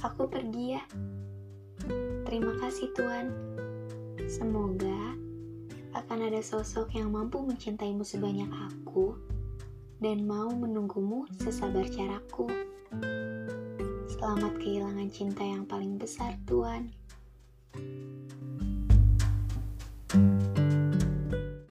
Aku pergi ya. Terima kasih Tuhan. Semoga akan ada sosok yang mampu mencintaimu sebanyak aku dan mau menunggumu sesabar caraku. Selamat kehilangan cinta yang paling besar, Tuhan.